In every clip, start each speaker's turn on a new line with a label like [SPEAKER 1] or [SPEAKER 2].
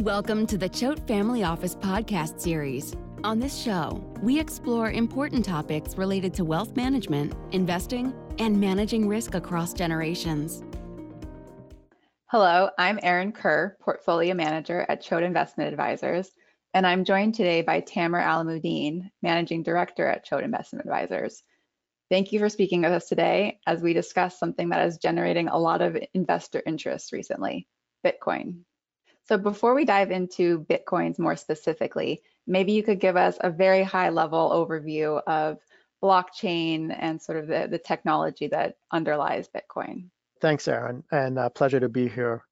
[SPEAKER 1] Welcome to the Choate Family Office podcast series. On this show, we explore important topics related to wealth management, investing, and managing risk across generations.
[SPEAKER 2] Hello, I'm Erin Kerr, Portfolio Manager at Choate Investment Advisors, and I'm joined today by Tamer Alamuddin, Managing Director at Choate Investment Advisors. Thank you for speaking with us today as we discuss something that is generating a lot of investor interest recently, Bitcoin. So before we dive into Bitcoins more specifically, maybe you could give us a very high level overview of blockchain and sort of the, the technology that underlies Bitcoin.
[SPEAKER 3] Thanks, Erin, and a pleasure to be here.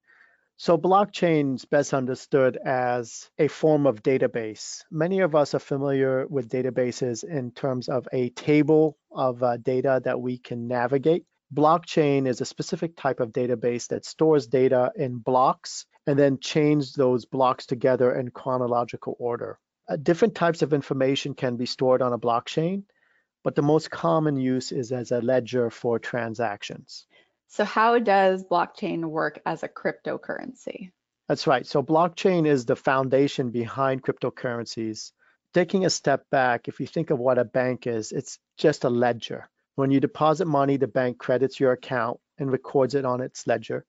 [SPEAKER 3] So blockchain is best understood as a form of database. Many of us are familiar with databases in terms of a table of uh, data that we can navigate. Blockchain is a specific type of database that stores data in blocks and then chains those blocks together in chronological order. Uh, different types of information can be stored on a blockchain, but the most common use is as a ledger for transactions.
[SPEAKER 2] So how does blockchain work as a cryptocurrency?
[SPEAKER 3] That's right. So blockchain is the foundation behind cryptocurrencies. Taking a step back, if you think of what a bank is, it's just a ledger. When you deposit money, the bank credits your account and records it on its ledger.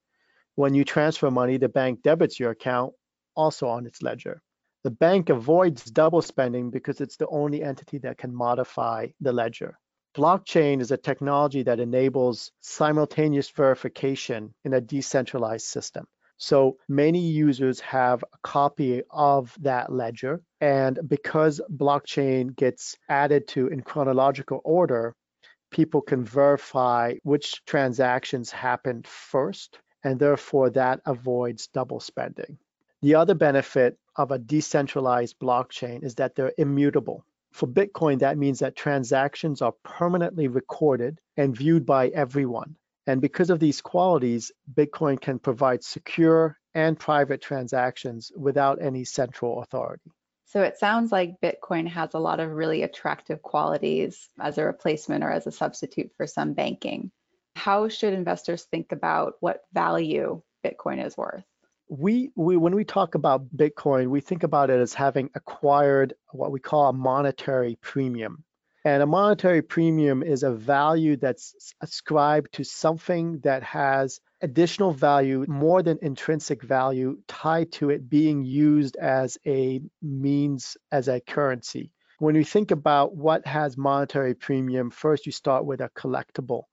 [SPEAKER 3] When you transfer money, the bank debits your account also on its ledger. The bank avoids double spending because it's the only entity that can modify the ledger. Blockchain is a technology that enables simultaneous verification in a decentralized system. So many users have a copy of that ledger. And because blockchain gets added to in chronological order, people can verify which transactions happened first, and therefore that avoids double spending. The other benefit of a decentralized blockchain is that they're immutable. For Bitcoin, that means that transactions are permanently recorded and viewed by everyone. And because of these qualities, Bitcoin can provide secure and private transactions without any central authority.
[SPEAKER 2] So it sounds like Bitcoin has a lot of really attractive qualities as a replacement or as a substitute for some banking. How should investors think about what value Bitcoin is worth?
[SPEAKER 3] we, we when we talk about Bitcoin, we think about it as having acquired what we call a monetary premium. And a monetary premium is a value that's ascribed to something that has additional value, more than intrinsic value, tied to it being used as a means, as a currency. When you think about what has monetary premium, first you start with a collectible.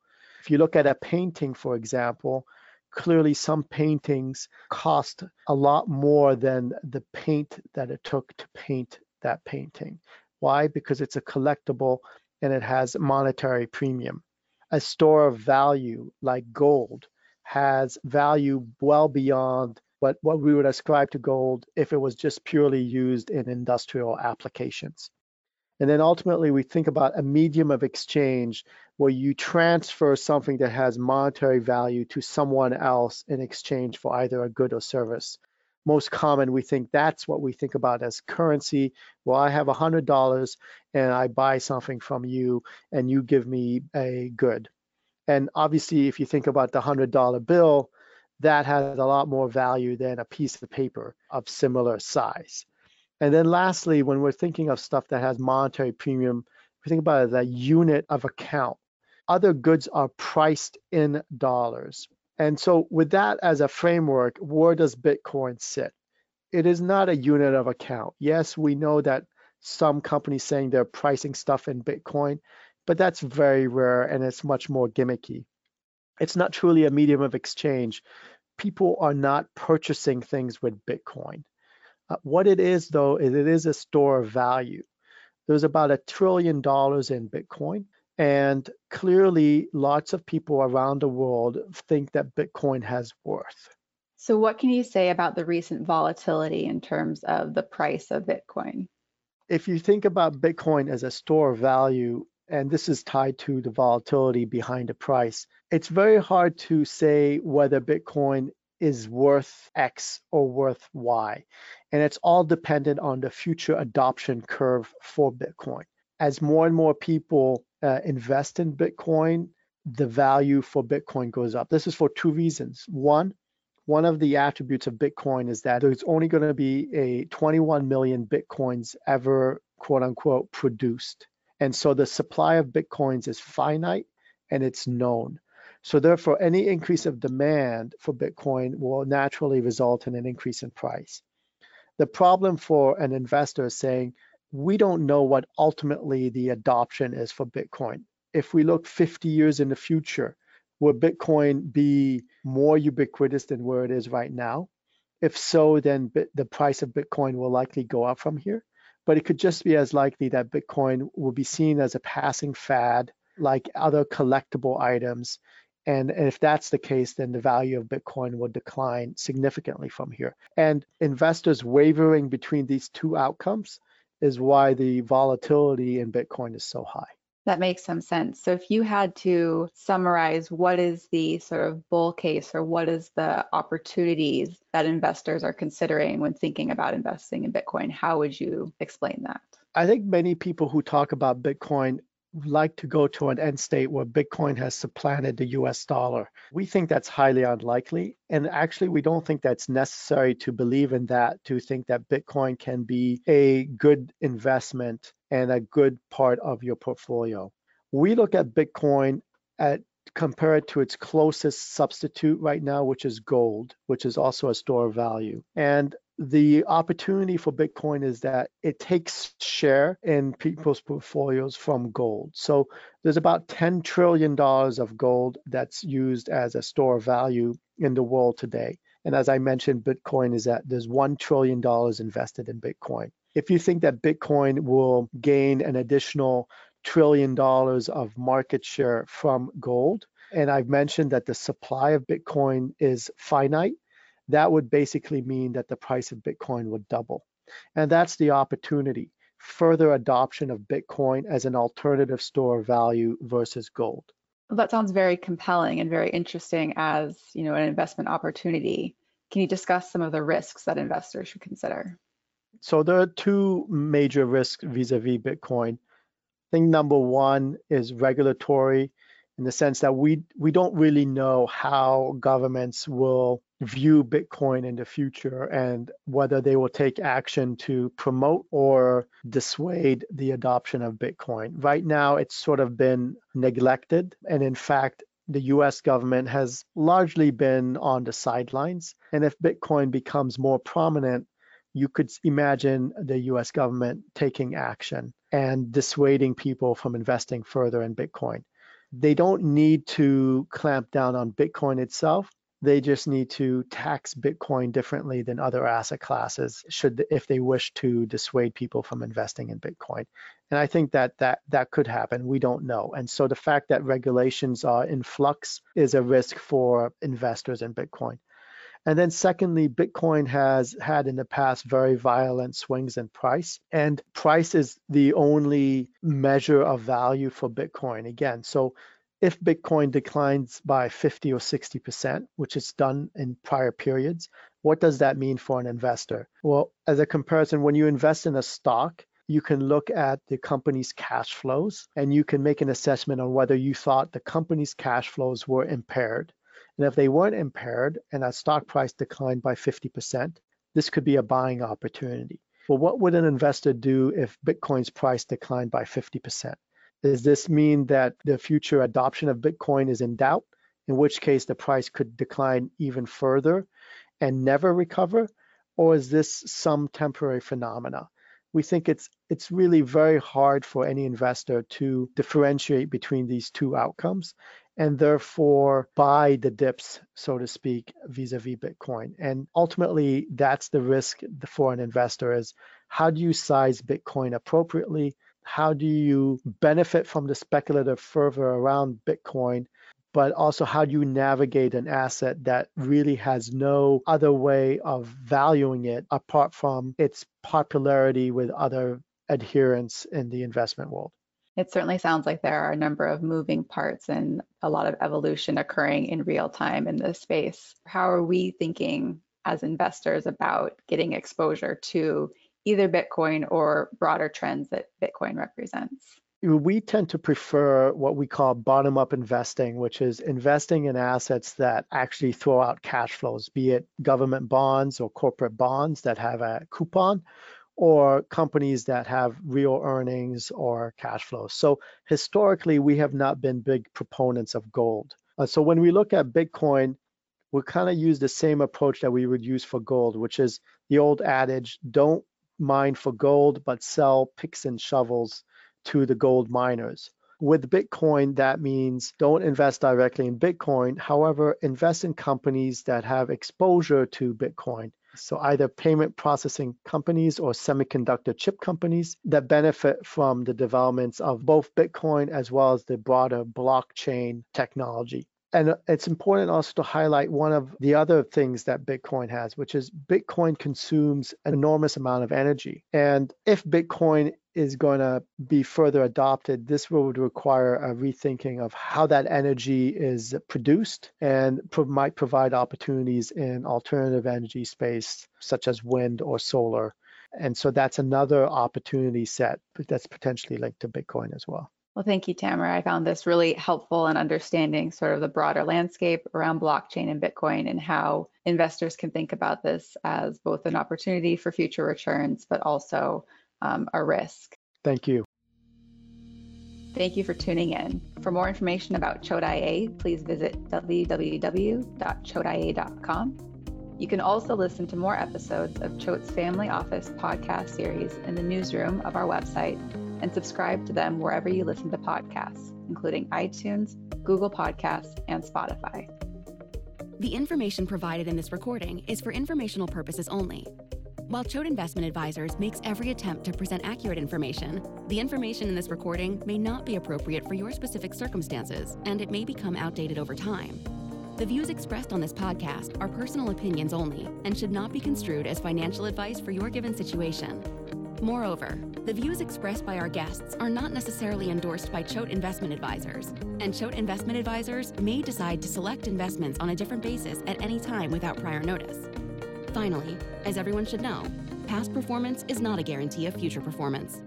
[SPEAKER 3] If you look at a painting, for example, clearly some paintings cost a lot more than the paint that it took to paint that painting. Why? Because it's a collectible and it has monetary premium. A store of value like gold has value well beyond what, what we would ascribe to gold if it was just purely used in industrial applications. And then ultimately, we think about a medium of exchange where you transfer something that has monetary value to someone else in exchange for either a good or service. Most common, we think that's what we think about as currency. Well, I have $100 and I buy something from you and you give me a good. And obviously, if you think about the $100 bill, that has a lot more value than a piece of paper of similar size. And then lastly, when we're thinking of stuff that has monetary premium, we think about it as a unit of account. Other goods are priced in dollars. And so with that as a framework, where does Bitcoin sit? It is not a unit of account. Yes, we know that some companies saying they're pricing stuff in Bitcoin, but that's very rare and it's much more gimmicky. It's not truly a medium of exchange. People are not purchasing things with Bitcoin. Uh, what it is, though, is it is a store of value. There's about a trillion dollars in Bitcoin. And clearly, lots of people around the world think that Bitcoin has worth.
[SPEAKER 2] So, what can you say about the recent volatility in terms of the price of Bitcoin?
[SPEAKER 3] If you think about Bitcoin as a store of value, and this is tied to the volatility behind the price, it's very hard to say whether Bitcoin is worth X or worth Y. And it's all dependent on the future adoption curve for Bitcoin. As more and more people uh, invest in Bitcoin, the value for Bitcoin goes up. This is for two reasons. One, one of the attributes of Bitcoin is that there's only going to be a 21 million Bitcoins ever, quote unquote, produced. And so the supply of Bitcoins is finite and it's known. So therefore, any increase of demand for Bitcoin will naturally result in an increase in price. The problem for an investor is saying, we don't know what ultimately the adoption is for Bitcoin. If we look 50 years in the future, will Bitcoin be more ubiquitous than where it is right now? If so, then the price of Bitcoin will likely go up from here. But it could just be as likely that Bitcoin will be seen as a passing fad like other collectible items and, if that's the case, then the value of Bitcoin will decline significantly from here. And investors wavering between these two outcomes is why the volatility in Bitcoin is so high.
[SPEAKER 2] That makes some sense. So if you had to summarize what is the sort of bull case or what is the opportunities that investors are considering when thinking about investing in Bitcoin, how would you explain that?
[SPEAKER 3] I think many people who talk about Bitcoin like to go to an end state where Bitcoin has supplanted the US dollar. We think that's highly unlikely. And actually, we don't think that's necessary to believe in that, to think that Bitcoin can be a good investment and a good part of your portfolio. We look at Bitcoin at compare it to its closest substitute right now, which is gold, which is also a store of value. And the opportunity for Bitcoin is that it takes share in people's portfolios from gold. So there's about $10 trillion of gold that's used as a store of value in the world today. And as I mentioned, Bitcoin is that there's $1 trillion invested in Bitcoin. If you think that Bitcoin will gain an additional trillion dollars of market share from gold, and I've mentioned that the supply of Bitcoin is finite, that would basically mean that the price of Bitcoin would double. And that's the opportunity further adoption of Bitcoin as an alternative store of value versus gold.
[SPEAKER 2] Well, that sounds very compelling and very interesting as you know an investment opportunity. Can you discuss some of the risks that investors should consider?
[SPEAKER 3] So there are two major risks vis-a-vis Bitcoin. I think number one is regulatory in the sense that we we don't really know how governments will view Bitcoin in the future and whether they will take action to promote or dissuade the adoption of Bitcoin. Right now, it's sort of been neglected. And in fact, the US government has largely been on the sidelines. And if Bitcoin becomes more prominent, you could imagine the US government taking action and dissuading people from investing further in Bitcoin. They don't need to clamp down on Bitcoin itself. They just need to tax Bitcoin differently than other asset classes should if they wish to dissuade people from investing in Bitcoin. And I think that that that could happen. We don't know. And so the fact that regulations are in flux is a risk for investors in Bitcoin. And then secondly, Bitcoin has had in the past very violent swings in price, and price is the only measure of value for Bitcoin. Again, so if Bitcoin declines by 50 or 60%, which it's done in prior periods, what does that mean for an investor? Well, as a comparison, when you invest in a stock, you can look at the company's cash flows and you can make an assessment on whether you thought the company's cash flows were impaired. And if they weren't impaired and that stock price declined by 50%, this could be a buying opportunity. Well, what would an investor do if Bitcoin's price declined by 50%? Does this mean that the future adoption of Bitcoin is in doubt? In which case the price could decline even further and never recover? Or is this some temporary phenomena? We think it's it's really very hard for any investor to differentiate between these two outcomes and therefore buy the dips, so to speak, vis-a-vis Bitcoin. And ultimately, that's the risk for an investor is how do you size Bitcoin appropriately? How do you benefit from the speculative fervor around Bitcoin? But also, how do you navigate an asset that really has no other way of valuing it apart from its popularity with other adherents in the investment world?
[SPEAKER 2] It certainly sounds like there are a number of moving parts and a lot of evolution occurring in real time in this space. How are we thinking as investors about getting exposure to either Bitcoin or broader trends that Bitcoin represents?
[SPEAKER 3] we tend to prefer what we call bottom up investing, which is investing in assets that actually throw out cash flows, be it government bonds or corporate bonds that have a coupon, or companies that have real earnings or cash flows. So historically, we have not been big proponents of gold. Uh, so when we look at Bitcoin, we kind of use the same approach that we would use for gold, which is the old adage don't mine for gold, but sell picks and shovels to the gold miners. With Bitcoin, that means don't invest directly in Bitcoin. However, invest in companies that have exposure to Bitcoin. So either payment processing companies or semiconductor chip companies that benefit from the developments of both Bitcoin as well as the broader blockchain technology. And uh, it's important also to highlight one of the other things that Bitcoin has, which is Bitcoin consumes an enormous amount of energy. And if Bitcoin is going to be further adopted, this would require a rethinking of how that energy is produced and pro- might provide opportunities in alternative energy space, such as wind or solar. And so that's another opportunity set that's potentially linked to Bitcoin as well.
[SPEAKER 2] Well, thank you, Tamer. I found this really helpful in understanding sort of the broader landscape around blockchain and Bitcoin and how investors can think about this as both an opportunity for future returns, but also um, a risk.
[SPEAKER 3] Thank you.
[SPEAKER 2] Thank you for tuning in. For more information about Choate IA, please visit www.choateia.com. You can also listen to more episodes of Choate's Family Office podcast series in the newsroom of our website and subscribe to them wherever you listen to podcasts, including iTunes, Google Podcasts, and Spotify.
[SPEAKER 1] The information provided in this recording is for informational purposes only. While Choate Investment Advisors makes every attempt to present accurate information, the information in this recording may not be appropriate for your specific circumstances, and it may become outdated over time. The views expressed on this podcast are personal opinions only and should not be construed as financial advice for your given situation. Moreover, the views expressed by our guests are not necessarily endorsed by Choate Investment Advisors, and Choate Investment Advisors may decide to select investments on a different basis at any time without prior notice. Finally, as everyone should know, past performance is not a guarantee of future performance.